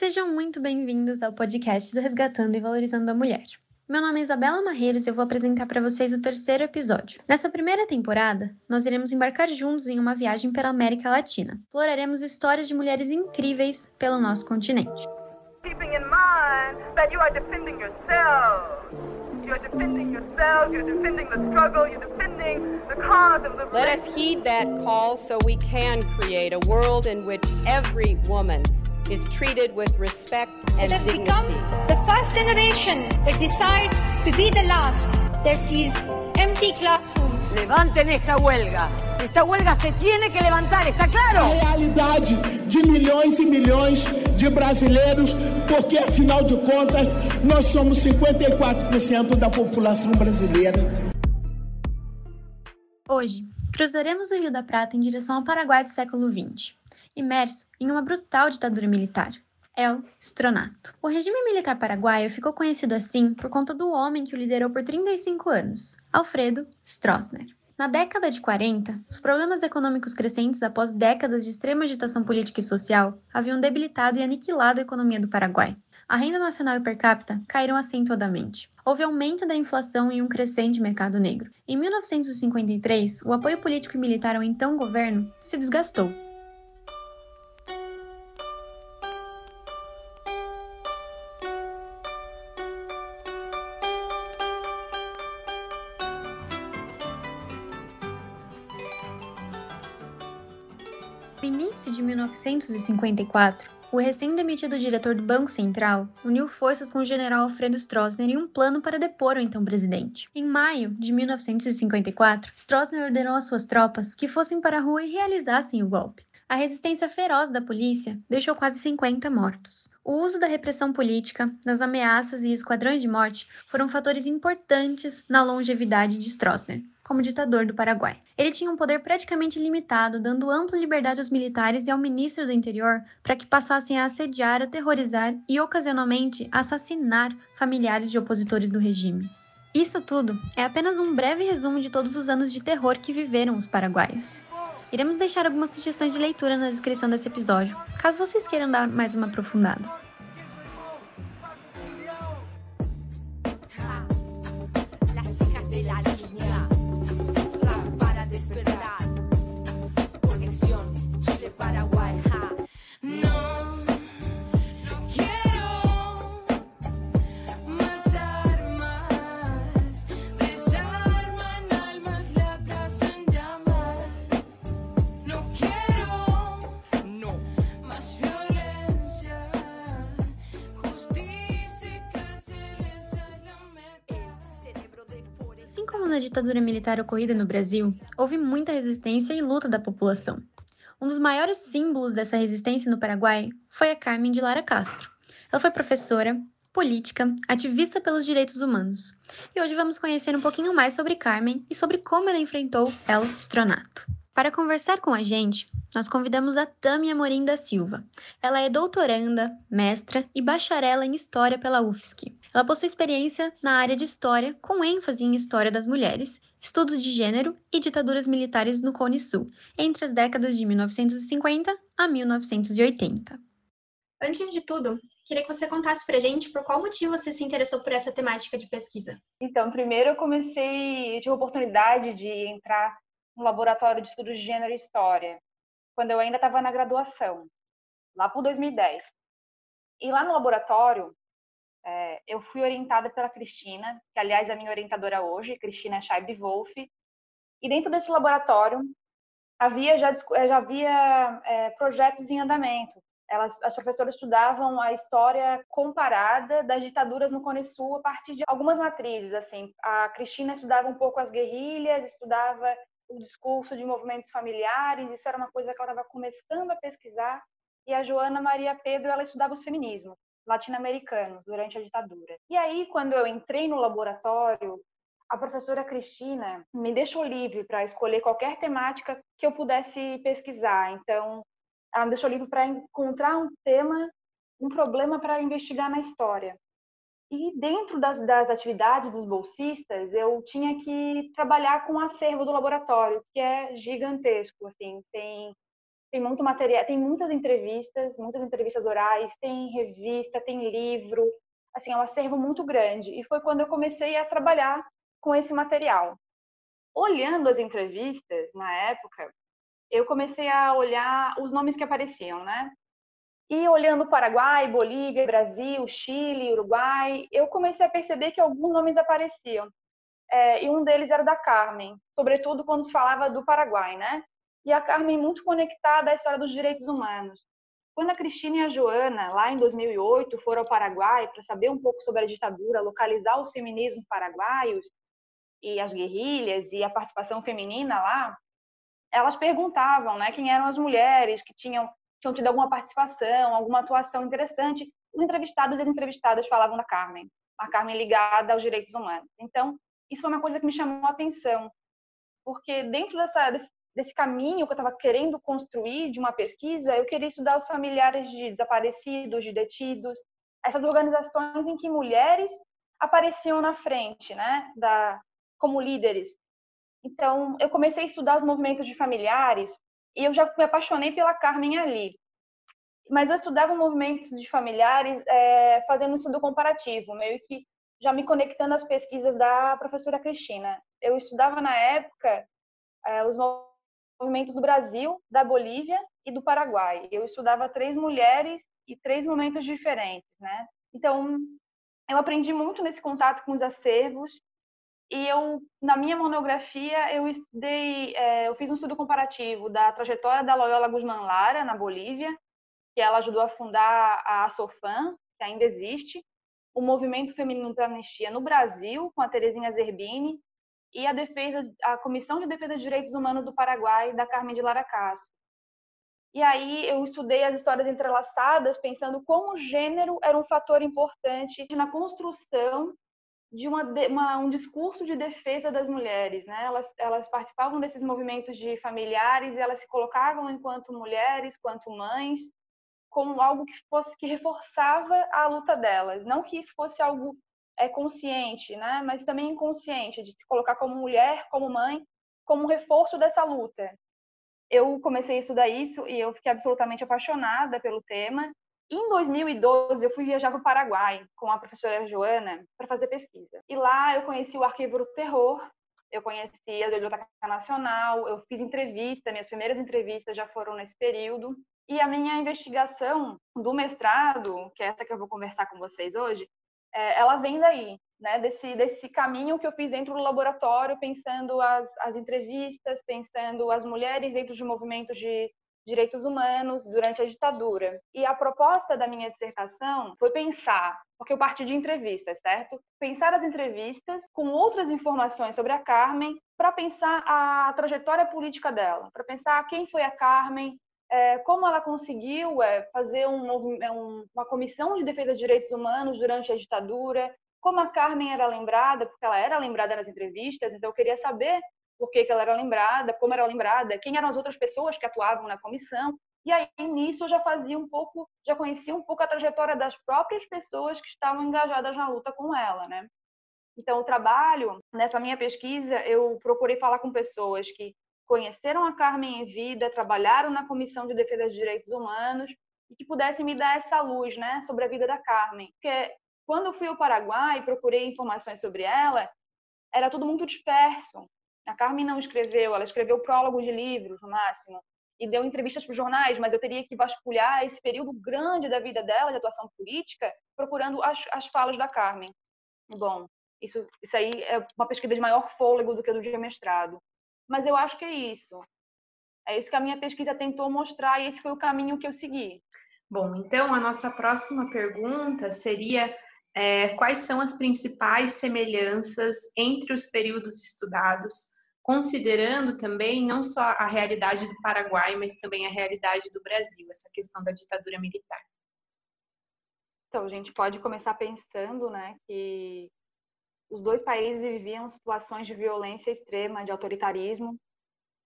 Sejam muito bem-vindos ao podcast do Resgatando e Valorizando a Mulher. Meu nome é Isabela Marreiros e eu vou apresentar para vocês o terceiro episódio. Nessa primeira temporada, nós iremos embarcar juntos em uma viagem pela América Latina. Exploraremos histórias de mulheres incríveis pelo nosso continente. Keeping in mind that you are defending yourself. You're defending yourself, you're defending the struggle, you're defending the cause of the Let us heed that call so we can create a world in which every woman is treated with respect and it has dignity. become the first generation that decides to be the last that sees empty classrooms. Levanten esta huelga. Esta huelga se tiene que levantar, ¿está claro? A realidade de milhões e milhões de brasileiros, porque afinal de contas, nós somos 54% da população brasileira. Hoje, cruzaremos o Rio da Prata em direção ao Paraguai do século XX imerso em uma brutal ditadura militar. El Stronato. O regime militar paraguaio ficou conhecido assim por conta do homem que o liderou por 35 anos, Alfredo Stroessner. Na década de 40, os problemas econômicos crescentes após décadas de extrema agitação política e social haviam debilitado e aniquilado a economia do Paraguai. A renda nacional e per capita caíram acentuadamente. Houve aumento da inflação e um crescente mercado negro. Em 1953, o apoio político e militar ao então governo se desgastou 1954, o recém-demitido diretor do Banco Central uniu forças com o general Alfredo Stroessner em um plano para depor o então presidente. Em maio de 1954, Stroessner ordenou às suas tropas que fossem para a rua e realizassem o golpe. A resistência feroz da polícia deixou quase 50 mortos. O uso da repressão política, das ameaças e esquadrões de morte foram fatores importantes na longevidade de Stroessner como ditador do Paraguai. Ele tinha um poder praticamente limitado, dando ampla liberdade aos militares e ao ministro do Interior para que passassem a assediar, aterrorizar e, ocasionalmente, assassinar familiares de opositores do regime. Isso tudo é apenas um breve resumo de todos os anos de terror que viveram os paraguaios. Iremos deixar algumas sugestões de leitura na descrição desse episódio, caso vocês queiram dar mais uma aprofundada. Ditadura militar ocorrida no Brasil, houve muita resistência e luta da população. Um dos maiores símbolos dessa resistência no Paraguai foi a Carmen de Lara Castro. Ela foi professora, política, ativista pelos direitos humanos. E hoje vamos conhecer um pouquinho mais sobre Carmen e sobre como ela enfrentou El Stronato. Para conversar com a gente, nós convidamos a Tâmia Morim da Silva. Ela é doutoranda, mestra e bacharela em História pela UFSC. Ela possui experiência na área de História, com ênfase em História das Mulheres, Estudo de Gênero e Ditaduras Militares no Cone Sul, entre as décadas de 1950 a 1980. Antes de tudo, queria que você contasse pra gente por qual motivo você se interessou por essa temática de pesquisa. Então, primeiro eu comecei, eu tive a oportunidade de entrar no laboratório de estudos de gênero e história, quando eu ainda estava na graduação, lá por 2010. E lá no laboratório, é, eu fui orientada pela Cristina, que aliás é a minha orientadora hoje, Cristina Scheib Wolf. E dentro desse laboratório havia já, já havia é, projetos em andamento. Elas, as professoras estudavam a história comparada das ditaduras no Cone Sul a partir de algumas matrizes. Assim, a Cristina estudava um pouco as guerrilhas, estudava o discurso de movimentos familiares, isso era uma coisa que ela estava começando a pesquisar, e a Joana Maria Pedro, ela estudava os feminismos latino-americanos durante a ditadura. E aí, quando eu entrei no laboratório, a professora Cristina me deixou livre para escolher qualquer temática que eu pudesse pesquisar. Então, ela me deixou livre para encontrar um tema, um problema para investigar na história. E dentro das, das, atividades dos bolsistas, eu tinha que trabalhar com o acervo do laboratório, que é gigantesco. Assim, tem tem muito material, tem muitas entrevistas, muitas entrevistas orais, tem revista, tem livro, assim, é um acervo muito grande. E foi quando eu comecei a trabalhar com esse material. Olhando as entrevistas na época, eu comecei a olhar os nomes que apareciam, né? E olhando Paraguai, Bolívia, Brasil, Chile, Uruguai, eu comecei a perceber que alguns nomes apareciam. É, e um deles era da Carmen, sobretudo quando se falava do Paraguai, né? E a Carmen muito conectada à história dos direitos humanos. Quando a Cristina e a Joana, lá em 2008, foram ao Paraguai para saber um pouco sobre a ditadura, localizar os feminismos paraguaios e as guerrilhas e a participação feminina lá, elas perguntavam, né, quem eram as mulheres que tinham tinham tido alguma participação, alguma atuação interessante. Os entrevistados e as entrevistadas falavam da Carmen, a Carmen ligada aos direitos humanos. Então, isso foi uma coisa que me chamou a atenção, porque dentro dessa, desse, desse caminho que eu estava querendo construir de uma pesquisa, eu queria estudar os familiares de desaparecidos, de detidos, essas organizações em que mulheres apareciam na frente, né, da como líderes. Então, eu comecei a estudar os movimentos de familiares e eu já me apaixonei pela Carmen ali. Mas eu estudava movimentos de familiares é, fazendo um estudo comparativo, meio que já me conectando às pesquisas da professora Cristina. Eu estudava na época é, os movimentos do Brasil, da Bolívia e do Paraguai. Eu estudava três mulheres e três momentos diferentes, né? Então, eu aprendi muito nesse contato com os acervos e eu, na minha monografia, eu estudei, é, eu fiz um estudo comparativo da trajetória da Loyola Guzmán Lara na Bolívia, que ela ajudou a fundar a ASOFAM, que ainda existe, o Movimento Feminino para Anistia no Brasil, com a Terezinha Zerbini, e a defesa, a Comissão de Defesa de Direitos Humanos do Paraguai, da Carmen de Lara Castro. E aí eu estudei as histórias entrelaçadas, pensando como o gênero era um fator importante na construção de uma, uma, um discurso de defesa das mulheres, né? Elas, elas participavam desses movimentos de familiares e elas se colocavam enquanto mulheres, quanto mães, como algo que fosse que reforçava a luta delas, não que isso fosse algo é consciente, né? Mas também inconsciente de se colocar como mulher, como mãe, como reforço dessa luta. Eu comecei a estudar isso e eu fiquei absolutamente apaixonada pelo tema em 2012, eu fui viajar para o Paraguai com a professora Joana para fazer pesquisa. E lá eu conheci o Arquivo do Terror, eu conheci a Biblioteca Nacional, eu fiz entrevista, minhas primeiras entrevistas já foram nesse período. E a minha investigação do mestrado, que é essa que eu vou conversar com vocês hoje, é, ela vem daí, né, desse, desse caminho que eu fiz dentro do laboratório, pensando as, as entrevistas, pensando as mulheres dentro de movimentos de direitos humanos durante a ditadura. E a proposta da minha dissertação foi pensar, porque eu parti de entrevistas, certo? Pensar as entrevistas com outras informações sobre a Carmen para pensar a trajetória política dela, para pensar quem foi a Carmen, é, como ela conseguiu é, fazer é, um, uma comissão de defesa de direitos humanos durante a ditadura, como a Carmen era lembrada, porque ela era lembrada nas entrevistas, então eu queria saber por que, que ela era lembrada, como era lembrada, quem eram as outras pessoas que atuavam na comissão. E aí, nisso, eu já fazia um pouco, já conhecia um pouco a trajetória das próprias pessoas que estavam engajadas na luta com ela, né? Então, o trabalho, nessa minha pesquisa, eu procurei falar com pessoas que conheceram a Carmen em vida, trabalharam na Comissão de Defesa de Direitos Humanos e que pudessem me dar essa luz, né, sobre a vida da Carmen. Porque quando eu fui ao Paraguai e procurei informações sobre ela, era tudo muito disperso. A Carmen não escreveu, ela escreveu prólogo de livros, no máximo, e deu entrevistas para os jornais, mas eu teria que vasculhar esse período grande da vida dela, de atuação política, procurando as, as falas da Carmen. Bom, isso, isso aí é uma pesquisa de maior fôlego do que a do dia mestrado. Mas eu acho que é isso. É isso que a minha pesquisa tentou mostrar e esse foi o caminho que eu segui. Bom, então a nossa próxima pergunta seria é, quais são as principais semelhanças entre os períodos estudados considerando também não só a realidade do Paraguai, mas também a realidade do Brasil, essa questão da ditadura militar. Então, a gente pode começar pensando né, que os dois países viviam situações de violência extrema, de autoritarismo,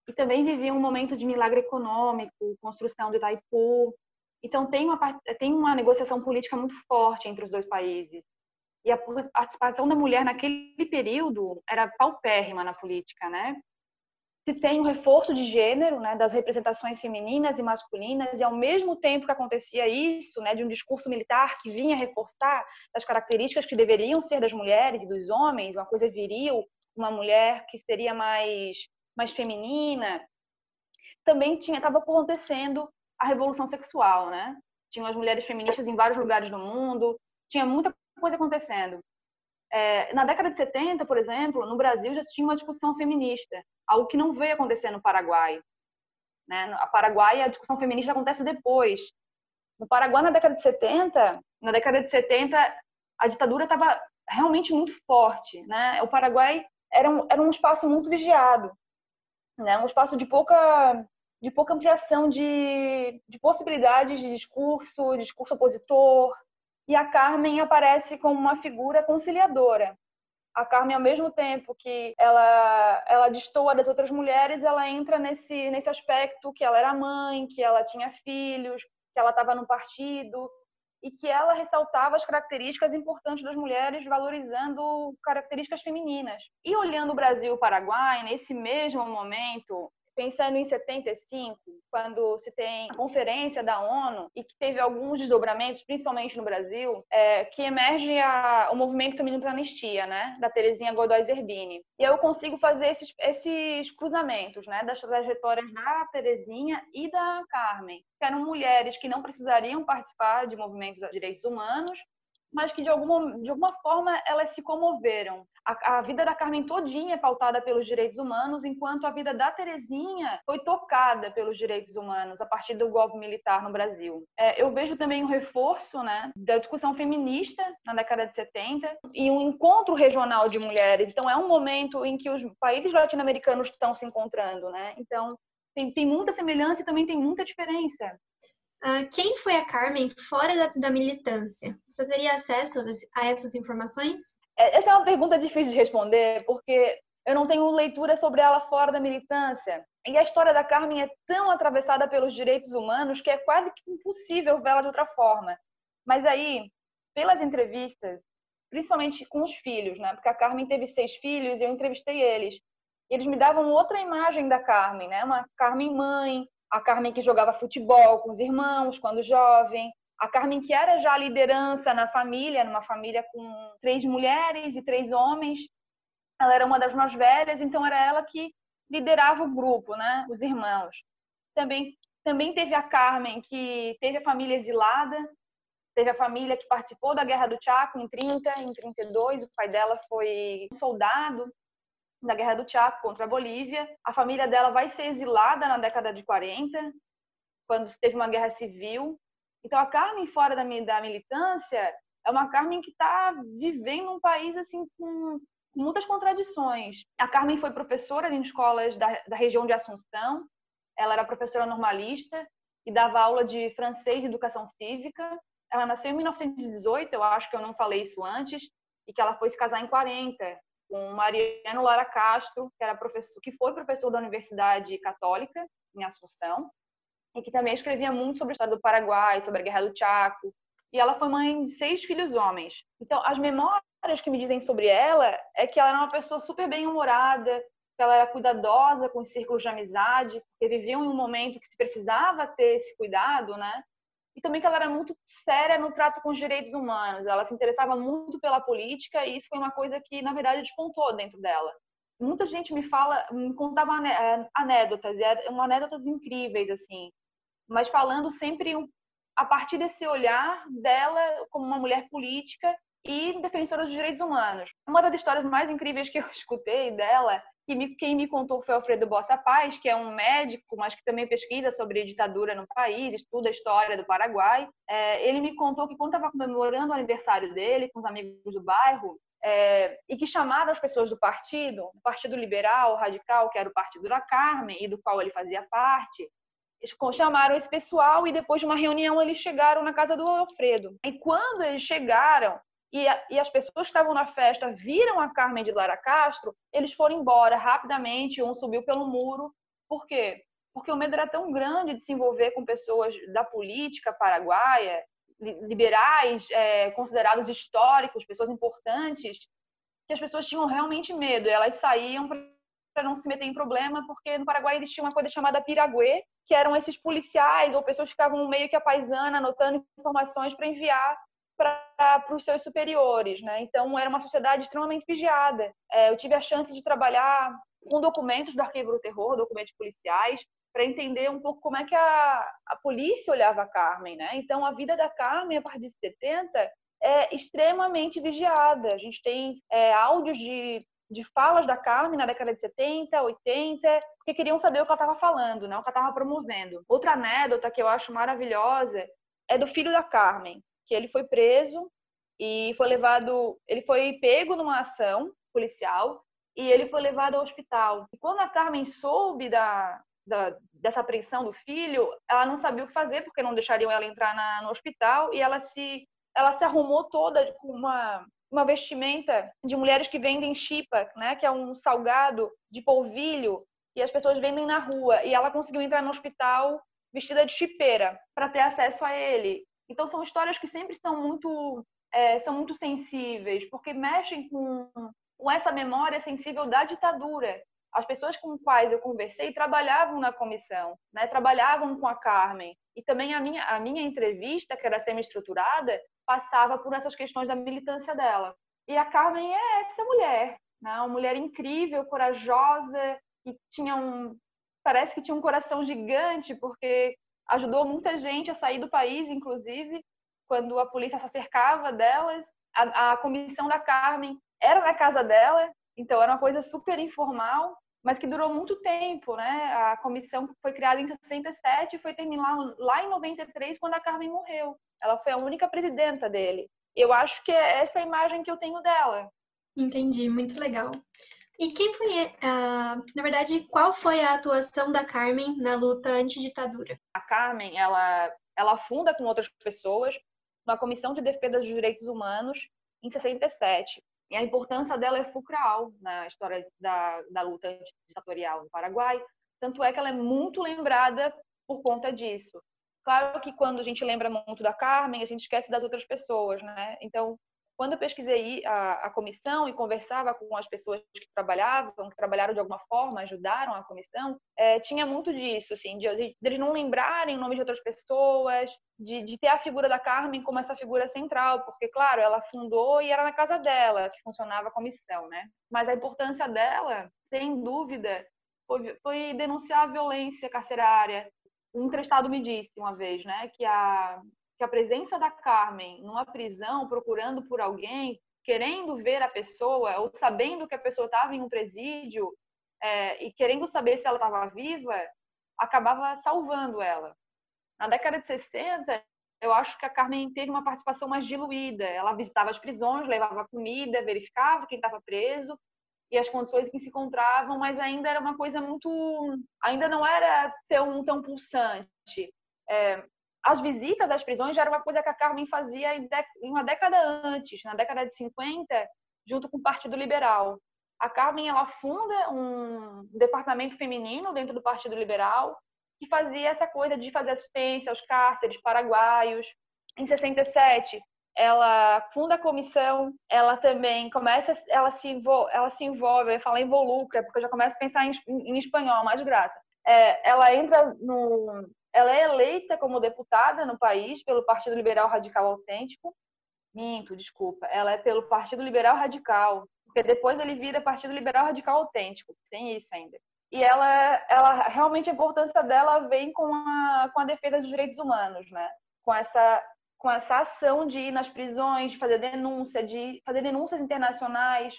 e também viviam um momento de milagre econômico, construção do Itaipu. Então, tem uma, tem uma negociação política muito forte entre os dois países. E a participação da mulher naquele período era paupérrima na política, né? se tem um reforço de gênero, né, das representações femininas e masculinas, e ao mesmo tempo que acontecia isso, né, de um discurso militar que vinha reforçar as características que deveriam ser das mulheres e dos homens, uma coisa viril, uma mulher que seria mais mais feminina, também tinha estava acontecendo a revolução sexual, né? Tinham as mulheres feministas em vários lugares do mundo, tinha muita coisa acontecendo. É, na década de 70, por exemplo, no Brasil já tinha uma discussão feminista, algo que não veio acontecer no Paraguai. Né? A Paraguai, a discussão feminista acontece depois. No Paraguai, na década de 70, na década de 70, a ditadura estava realmente muito forte. Né? O Paraguai era um, era um espaço muito vigiado, né? um espaço de pouca, de pouca ampliação de, de possibilidades de discurso, discurso opositor, e a Carmen aparece como uma figura conciliadora. A Carmen, ao mesmo tempo que ela, ela destoa das outras mulheres, ela entra nesse, nesse aspecto que ela era mãe, que ela tinha filhos, que ela estava no partido, e que ela ressaltava as características importantes das mulheres, valorizando características femininas. E olhando o Brasil e o Paraguai, nesse mesmo momento, pensando em 75, quando se tem a conferência da ONU e que teve alguns desdobramentos, principalmente no Brasil, é, que emerge a, o movimento feminino para anistia, né, da Terezinha Godoy Zerbini. E eu consigo fazer esses, esses cruzamentos, né, das trajetórias da Terezinha e da Carmen, que eram mulheres que não precisariam participar de movimentos de direitos humanos, mas que de alguma, de alguma forma elas se comoveram. A, a, vida da Carmen todinha é pautada pelos direitos humanos, enquanto a vida da Terezinha foi tocada pelos direitos humanos a partir do golpe militar no Brasil. É, eu vejo também um reforço né, da discussão feminista na década de 70 e um encontro regional de mulheres. Então é um momento em que os países latino-americanos estão se encontrando, né? Então tem, tem muita semelhança e também tem muita diferença. Uh, quem foi a Carmen fora da, da, militância? Você teria acesso a essas informações? É, essa é uma pergunta difícil de responder, porque eu não tenho leitura sobre ela fora da militância. E a história da Carmen é tão atravessada pelos direitos humanos que é quase que impossível vê-la de outra forma. Mas aí, pelas entrevistas, principalmente com os filhos, né? Porque a Carmen teve seis filhos e eu entrevistei eles. E eles me davam outra imagem da Carmen, né? Uma Carmen mãe, a Carmen que jogava futebol com os irmãos quando jovem, a Carmen que era já liderança na família, numa família com três mulheres e três homens. Ela era uma das mais velhas, então era ela que liderava o grupo, né? Os irmãos. Também também teve a Carmen que teve a família exilada, teve a família que participou da Guerra do Chaco em 30, em 32, o pai dela foi soldado da Guerra do Chaco contra a Bolívia. A família dela vai ser exilada na década de 40, quando teve uma guerra civil. Então, a Carmen, fora da, da militância, é uma Carmen que está vivendo um país assim com muitas contradições. A Carmen foi professora em escolas da, da região de Assunção. Ela era professora normalista e dava aula de francês e educação cívica. Ela nasceu em 1918, eu acho que eu não falei isso antes, e que ela foi se casar em 40 com Mariano Lara Castro, que era professor, que foi professor da Universidade Católica em Assunção, e que também escrevia muito sobre a história do Paraguai, sobre a Guerra do Chaco. E ela foi mãe de seis filhos homens. Então, as memórias que me dizem sobre ela é que ela era uma pessoa super bem-humorada, que ela era cuidadosa com os círculos de amizade, porque viviam em um momento que se precisava ter esse cuidado, né? E também que ela era muito séria no trato com os direitos humanos. Ela se interessava muito pela política e isso foi uma coisa que, na verdade, despontou dentro dela. Muita gente me fala, me contava é, anédotas, e eram anédotas incríveis, assim, mas falando sempre a partir desse olhar dela como uma mulher política e defensora dos direitos humanos. Uma das histórias mais incríveis que eu escutei dela que me, quem me contou foi Alfredo Bossa Paz, que é um médico, mas que também pesquisa sobre ditadura no país, estuda a história do Paraguai. É, ele me contou que quando estava comemorando o aniversário dele com os amigos do bairro, é, e que chamaram as pessoas do partido, o Partido Liberal, Radical, que era o partido da Carmen e do qual ele fazia parte, chamaram esse pessoal e depois de uma reunião eles chegaram na casa do Alfredo. E quando eles chegaram, e, a, e as pessoas que estavam na festa viram a Carmen de Lara Castro, eles foram embora rapidamente, um subiu pelo muro. Por quê? Porque o medo era tão grande de se envolver com pessoas da política paraguaia, liberais, é, considerados históricos, pessoas importantes, que as pessoas tinham realmente medo. Elas saíam não se meter em problema, porque no Paraguai existia uma coisa chamada piraguê, que eram esses policiais ou pessoas que ficavam meio que a paisana, anotando informações para enviar para os seus superiores, né? Então era uma sociedade extremamente vigiada. É, eu tive a chance de trabalhar com documentos do arquivo do terror, documentos policiais, para entender um pouco como é que a, a polícia olhava a Carmen, né? Então a vida da Carmen a partir de 70 é extremamente vigiada. A gente tem é, áudios de, de falas da Carmen na década de 70, 80, porque queriam saber o que ela estava falando, né? o que ela estava promovendo. Outra anedota que eu acho maravilhosa é do filho da Carmen, que ele foi preso e foi levado, ele foi pego numa ação policial e ele foi levado ao hospital. E quando a Carmen soube da, da, dessa apreensão do filho, ela não sabia o que fazer porque não deixariam ela entrar na, no hospital e ela se ela se arrumou toda com uma uma vestimenta de mulheres que vendem chipa, né, que é um salgado de polvilho que as pessoas vendem na rua e ela conseguiu entrar no hospital vestida de chipeira para ter acesso a ele. Então são histórias que sempre são muito é, são muito sensíveis porque mexem com, com essa memória sensível da ditadura. As pessoas com quais eu conversei trabalhavam na comissão, né? trabalhavam com a Carmen. E também a minha, a minha entrevista, que era semi-estruturada, passava por essas questões da militância dela. E a Carmen é essa mulher, né? uma mulher incrível, corajosa, que tinha um. Parece que tinha um coração gigante, porque ajudou muita gente a sair do país, inclusive, quando a polícia se acercava delas. A, a comissão da Carmen era na casa dela, então era uma coisa super informal, mas que durou muito tempo, né? A comissão foi criada em 67 e foi terminar lá em 93, quando a Carmen morreu. Ela foi a única presidenta dele. Eu acho que é essa a imagem que eu tenho dela. Entendi, muito legal. E quem foi, uh, na verdade, qual foi a atuação da Carmen na luta antiditadura? A Carmen, ela, ela funda com outras pessoas uma comissão de defesa dos direitos humanos em 67. E a importância dela é fulcral na história da, da luta antiditatorial no Paraguai. Tanto é que ela é muito lembrada por conta disso. Claro que quando a gente lembra muito da Carmen, a gente esquece das outras pessoas, né? Então, quando eu pesquisei a, a, comissão e conversava com as pessoas que trabalhavam, que trabalharam de alguma forma, ajudaram a comissão, é, tinha muito disso, assim, de, de, eles não lembrarem o nome de outras pessoas, de, de, ter a figura da Carmen como essa figura central, porque, claro, ela fundou e era na casa dela que funcionava a comissão, né? Mas a importância dela, sem dúvida, foi, foi denunciar a violência carcerária. Um entrevistado me disse uma vez, né, que a que a presença da Carmen numa prisão, procurando por alguém, querendo ver a pessoa, ou sabendo que a pessoa estava em um presídio, é, e querendo saber se ela estava viva, acabava salvando ela. Na década de 60, eu acho que a Carmen teve uma participação mais diluída. Ela visitava as prisões, levava comida, verificava quem estava preso e as condições que se encontravam, mas ainda era uma coisa muito. ainda não era tão, tão pulsante. É, as visitas às prisões já era uma coisa que a Carmen fazia em, uma década antes, na década de 50, junto com o Partido Liberal. A Carmen ela funda um departamento feminino dentro do Partido Liberal que fazia essa coisa de fazer assistência aos cárceres paraguaios. Em 67, ela funda a comissão, ela também começa, ela se envolve, ela se envolve, eu falo involucra, porque eu já começo a pensar em, em espanhol, mais graça. É, ela entra no, ela é eleita como deputada no país pelo Partido Liberal Radical Autêntico. Minto, desculpa. Ela é pelo Partido Liberal Radical, porque depois ele vira Partido Liberal Radical Autêntico. Tem isso ainda. E ela, ela realmente a importância dela vem com a, com a defesa dos direitos humanos, né? Com essa com essa ação de ir nas prisões, de fazer denúncia, de fazer denúncias internacionais.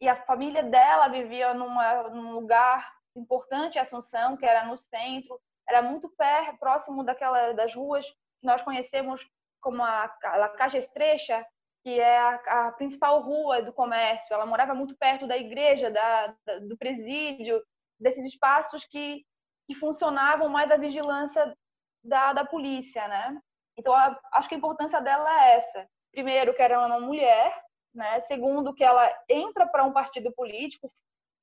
E a família dela vivia numa, num lugar importante, Assunção, que era no centro, era muito perto, próximo daquela das ruas que nós conhecemos como a, a Caixa Estrecha, que é a, a, principal rua do comércio. Ela morava muito perto da igreja, da, da, do presídio, desses espaços que, que funcionavam mais da vigilância da, da polícia, né? Então, acho que a importância dela é essa. Primeiro, que ela é uma mulher, né? Segundo, que ela entra para um partido político,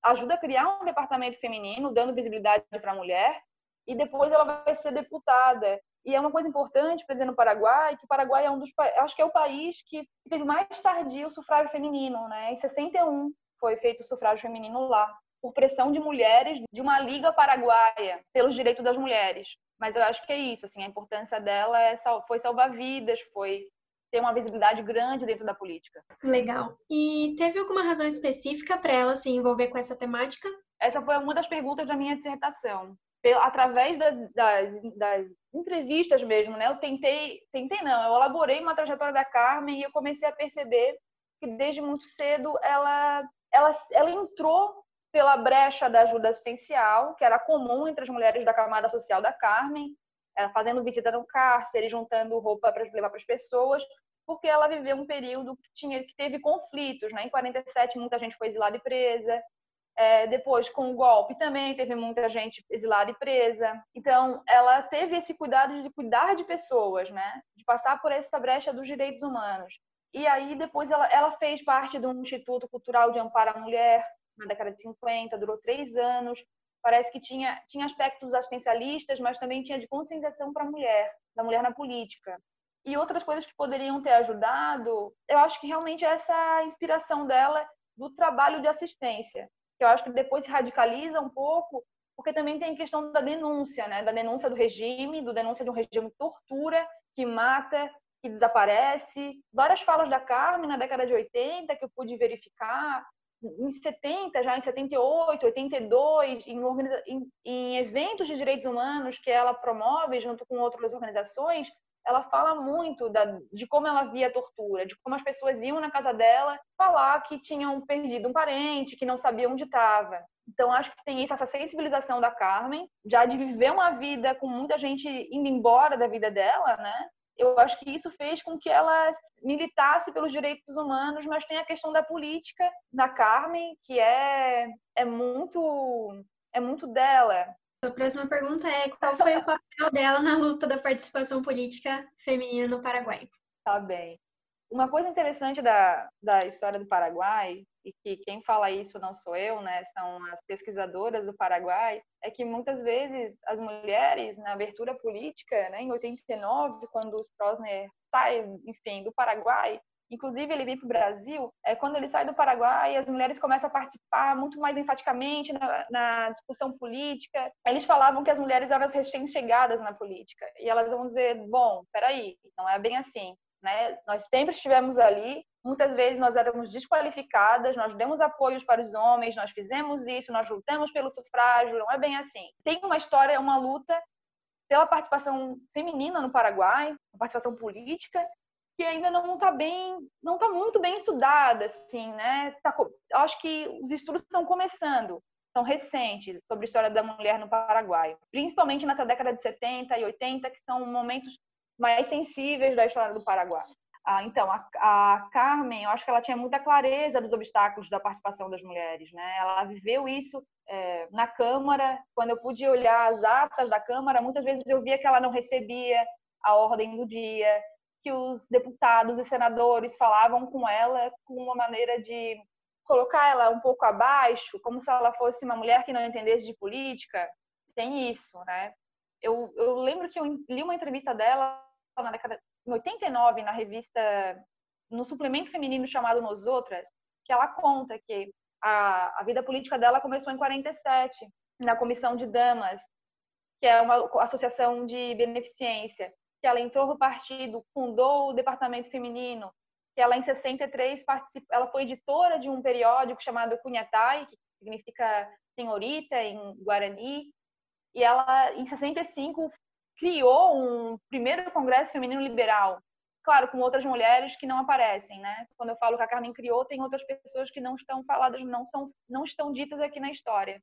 ajuda a criar um departamento feminino, dando visibilidade para a mulher e depois ela vai ser deputada. E é uma coisa importante para dizer no Paraguai, que o Paraguai é um dos acho que é o país que teve mais tardio o sufrágio feminino, né? Em 61 foi feito o sufrágio feminino lá. por pressão de mulheres de uma liga paraguaia pelos direitos das mulheres. Mas eu acho que é isso, assim, a importância dela é, foi salvar vidas, foi ter uma visibilidade grande dentro da política. Legal. E teve alguma razão específica para ela se envolver com essa temática? Essa foi uma das perguntas da minha dissertação. Através das, das, das entrevistas mesmo, né? Eu tentei, tentei não, eu elaborei uma trajetória da Carmen e eu comecei a perceber que desde muito cedo ela, ela, ela entrou pela brecha da ajuda assistencial, que era comum entre as mulheres da camada social da Carmen, fazendo visita no cárcere, juntando roupa para levar para as pessoas, porque ela viveu um período que, tinha, que teve conflitos. Né? Em 47, muita gente foi exilada e presa. É, depois, com o golpe, também teve muita gente exilada e presa. Então, ela teve esse cuidado de cuidar de pessoas, né? de passar por essa brecha dos direitos humanos. E aí, depois, ela, ela fez parte de um Instituto Cultural de Amparo à Mulher, na década de 50, durou três anos. Parece que tinha, tinha aspectos assistencialistas, mas também tinha de conscientização para a mulher, da mulher na política. E outras coisas que poderiam ter ajudado, eu acho que realmente é essa inspiração dela do trabalho de assistência, que eu acho que depois se radicaliza um pouco, porque também tem a questão da denúncia, né? da denúncia do regime, do denúncia de um regime de tortura, que mata, que desaparece. Várias falas da Carmen na década de 80 que eu pude verificar, em 70, já em 78, 82, em, em, em eventos de direitos humanos que ela promove junto com outras organizações, ela fala muito da, de como ela via a tortura, de como as pessoas iam na casa dela falar que tinham perdido um parente, que não sabiam onde estava. Então, acho que tem isso, essa sensibilização da Carmen, já de viver uma vida com muita gente indo embora da vida dela, né? eu acho que isso fez com que ela militasse pelos direitos humanos, mas tem a questão da política da Carmen, que é, é muito é muito dela. A próxima pergunta é qual foi o papel dela na luta da participação política feminina no Paraguai? Tá bem. Uma coisa interessante da, da história do Paraguai, e que quem fala isso não sou eu, né, são as pesquisadoras do Paraguai, é que muitas vezes as mulheres, na abertura política, né, em 89, quando o Stroessner sai, enfim, do Paraguai, inclusive ele vem para o Brasil, é quando ele sai do Paraguai, as mulheres começam a participar muito mais enfaticamente na, na discussão política. Eles falavam que as mulheres eram as recém-chegadas na política, e elas vão dizer, bom, peraí, não é bem assim. Né? Nós sempre estivemos ali, muitas vezes nós éramos desqualificadas, nós demos apoios para os homens, nós fizemos isso, nós lutamos pelo sufrágio, não é bem assim. Tem uma história, uma luta pela participação feminina no Paraguai, participação política, que ainda não está bem, não está muito bem estudada, assim, né? Tá, acho que os estudos estão começando, são recentes sobre a história da mulher no Paraguai, principalmente nessa década de 70 e 80, que são momentos mais sensíveis da história do Paraguai. Ah, então, a, a, Carmen, eu acho que ela tinha muita clareza dos obstáculos da participação das mulheres, né? Ela viveu isso é, na Câmara. Quando eu pude olhar as atas da Câmara, muitas vezes eu via que ela não recebia a ordem do dia, que os deputados e senadores falavam com ela com uma maneira de colocar ela um pouco abaixo, como se ela fosse uma mulher que não entendesse de política. Tem isso, né? Eu, eu lembro que eu li uma entrevista dela na década em 89 na revista no suplemento feminino chamado Nos Outras, que ela conta que a, a vida política dela começou em 47 na comissão de damas, que é uma associação de beneficência, que ela entrou no partido, fundou o departamento feminino, que ela em 63 participou, ela foi editora de um periódico chamado Cunhatai, que significa senhorita em Guarani, e ela em 65 criou um primeiro congresso feminino liberal, claro, com outras mulheres que não aparecem, né? Quando eu falo que a Carmen criou, tem outras pessoas que não estão faladas, não são, não estão ditas aqui na história,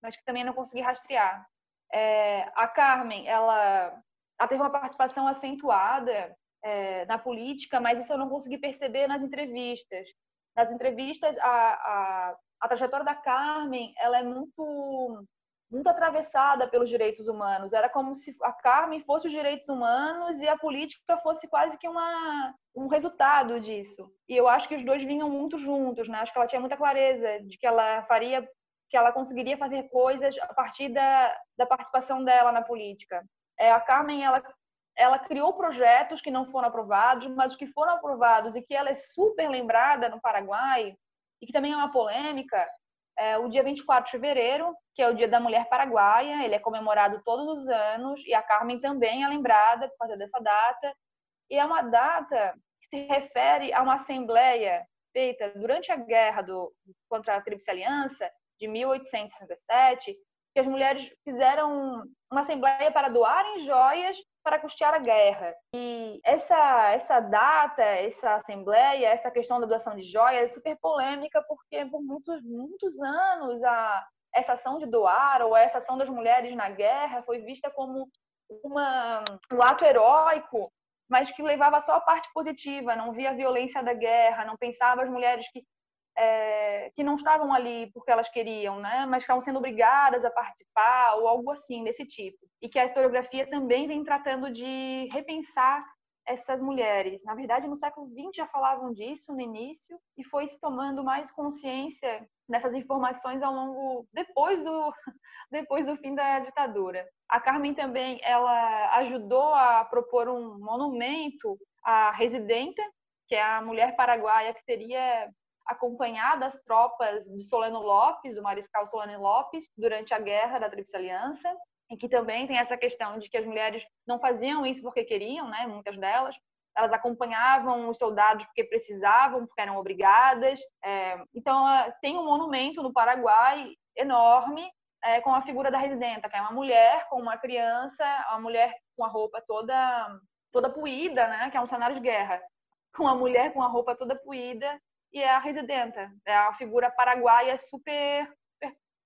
mas que também não consegui rastrear. É, a Carmen, ela, ela, teve uma participação acentuada é, na política, mas isso eu não consegui perceber nas entrevistas. Nas entrevistas, a, a, a trajetória da Carmen, ela é muito muito atravessada pelos direitos humanos. Era como se a Carmen fosse os direitos humanos e a política fosse quase que uma, um resultado disso. E eu acho que os dois vinham muito juntos, né? Acho que ela tinha muita clareza de que ela faria, que ela conseguiria fazer coisas a partir da, da participação dela na política. É, a Carmen, ela ela criou projetos que não foram aprovados, mas os que foram aprovados e que ela é super lembrada no Paraguai e que também é uma polêmica, é o dia 24 de fevereiro, que é o Dia da Mulher Paraguaia. Ele é comemorado todos os anos e a Carmen também é lembrada por causa dessa data. E é uma data que se refere a uma assembleia feita durante a guerra do, contra a Tríplice Aliança de 1867, que as mulheres fizeram uma assembleia para doarem joias para custear a guerra. E essa, essa data, essa assembleia, essa questão da doação de joias é super polêmica, porque por muitos, muitos anos a, essa ação de doar ou essa ação das mulheres na guerra foi vista como uma, um ato heróico, mas que levava só a parte positiva, não via a violência da guerra, não pensava as mulheres que é, que não estavam ali porque elas queriam, né? mas estavam sendo obrigadas a participar ou algo assim desse tipo. E que a historiografia também vem tratando de repensar essas mulheres. Na verdade, no século XX já falavam disso no início e foi se tomando mais consciência dessas informações ao longo depois do depois do fim da ditadura. A Carmen também ela ajudou a propor um monumento à residenta, que é a mulher paraguaia que teria acompanhado as tropas de Solano Lopes, do mariscal Solano Lopes, durante a guerra da Tríplice Aliança, e que também tem essa questão de que as mulheres não faziam isso porque queriam, né, muitas delas, elas acompanhavam os soldados porque precisavam, porque eram obrigadas. É, então, tem um monumento no Paraguai enorme é, com a figura da residenta, que é uma mulher com uma criança, uma mulher com a roupa toda toda puída, né, que é um cenário de guerra, com uma mulher com a roupa toda puída e é a residenta. É a figura paraguaia super,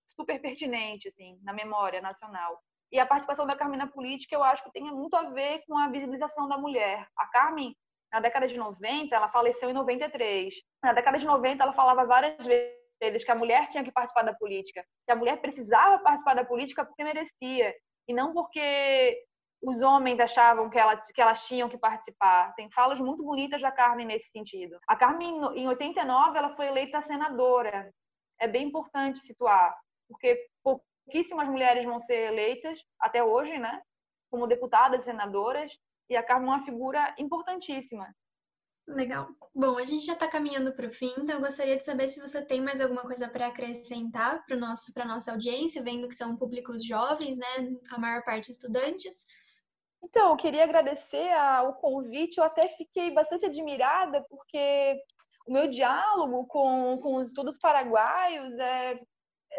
super, pertinente, assim, na memória nacional. E a participação da Carmen na política, eu acho que tem muito a ver com a visibilização da mulher. A Carmen, na década de 90, ela faleceu em 93. Na década de 90, ela falava várias vezes que a mulher tinha que participar da política, que a mulher precisava participar da política porque merecia, e não porque os homens achavam que, ela, que elas tinham que participar. Tem falas muito bonitas da Carmen nesse sentido. A Carmen, em 89, ela foi eleita senadora. É bem importante situar, porque pouquíssimas mulheres vão ser eleitas até hoje, né? Como deputadas senadoras. E a Carmen é uma figura importantíssima. Legal. Bom, a gente já está caminhando para o fim, então eu gostaria de saber se você tem mais alguma coisa para acrescentar para nosso para nossa audiência, vendo que são públicos jovens, né? A maior parte estudantes. Então, eu queria agradecer o convite. Eu até fiquei bastante admirada, porque o meu diálogo com, com os estudos paraguaios é,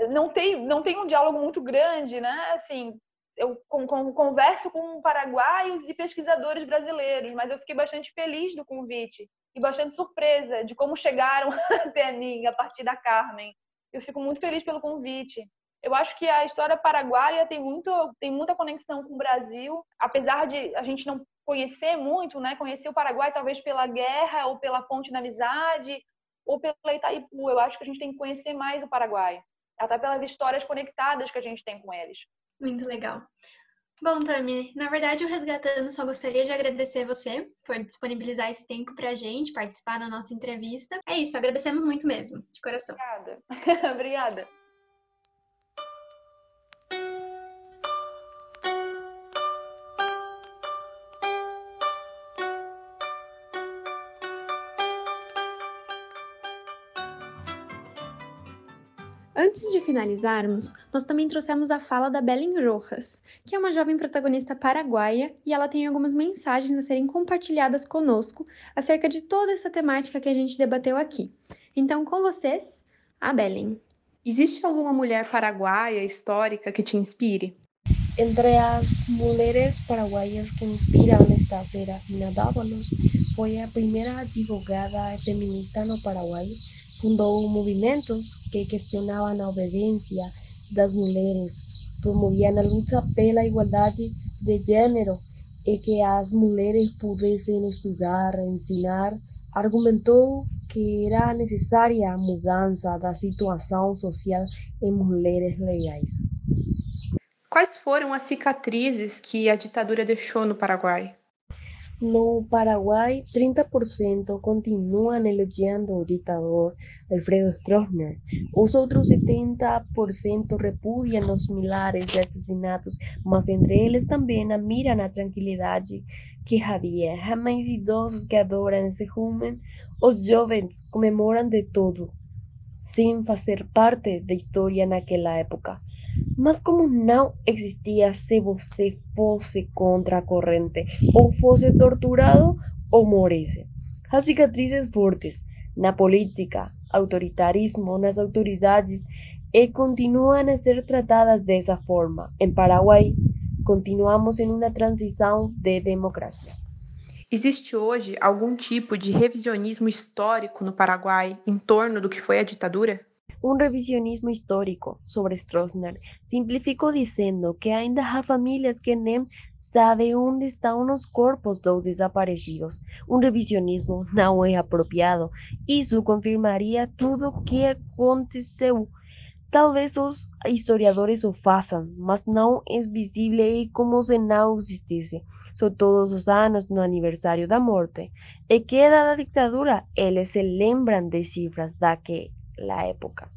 não, tem, não tem um diálogo muito grande, né? Assim, eu com, com, converso com paraguaios e pesquisadores brasileiros, mas eu fiquei bastante feliz do convite e bastante surpresa de como chegaram até mim a partir da Carmen. Eu fico muito feliz pelo convite eu acho que a história paraguaia tem, muito, tem muita conexão com o Brasil, apesar de a gente não conhecer muito, né? Conhecer o Paraguai talvez pela guerra ou pela ponte da amizade ou pela Itaipu. Eu acho que a gente tem que conhecer mais o Paraguai, até pelas histórias conectadas que a gente tem com eles. Muito legal. Bom, Tami, na verdade, o Resgatando só gostaria de agradecer você por disponibilizar esse tempo para a gente participar da nossa entrevista. É isso, agradecemos muito mesmo, de coração. Obrigada. Obrigada. Antes de finalizarmos, nós também trouxemos a fala da Belen Rojas, que é uma jovem protagonista paraguaia e ela tem algumas mensagens a serem compartilhadas conosco acerca de toda essa temática que a gente debateu aqui. Então, com vocês, a Belen. Existe alguma mulher paraguaia histórica que te inspire? Entre as mulheres paraguaias que inspiram esta Serafina Dávalos foi a primeira advogada feminista no Paraguai fundou movimentos que questionavam a obediência das mulheres, promoviam a luta pela igualdade de gênero e que as mulheres pudessem estudar, ensinar, argumentou que era necessária a mudança da situação social em mulheres legais. Quais foram as cicatrizes que a ditadura deixou no Paraguai? No Paraguay, 30% continúan elogiando al dictador Alfredo Stroessner. Los otros 70% repudian los milares de asesinatos, mas entre ellos también admiran la tranquilidad que había. Jamás idosos que adoran ese jumen, os jóvenes comemoran de todo. sem fazer parte da história naquela época. Mas como não existia se você fosse contra a corrente, ou fosse torturado ou morresse. As cicatrizes fortes na política, autoritarismo nas autoridades e continuam a ser tratadas dessa forma. Em Paraguai, continuamos em uma transição de democracia. Existe hoje algum tipo de revisionismo histórico no Paraguai em torno do que foi a ditadura? Um revisionismo histórico sobre Stroessner simplificou dizendo que ainda há famílias que nem sabem onde estão os corpos dos desaparecidos. Um revisionismo não é apropriado. Isso confirmaria tudo que aconteceu. Talvez os historiadores o façam, mas não é visível e como se não existisse. Só todos os anos no aniversário da morte e queda da ditadura, eles se lembram de cifras daquela época.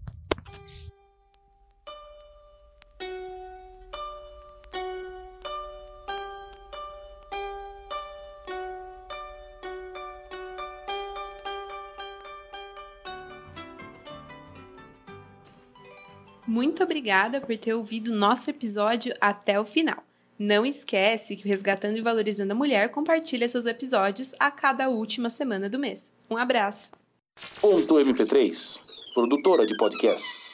Muito obrigada por ter ouvido nosso episódio até o final. Não esquece que o Resgatando e Valorizando a Mulher compartilha seus episódios a cada última semana do mês. Um abraço. Ponto MP3, produtora de podcasts.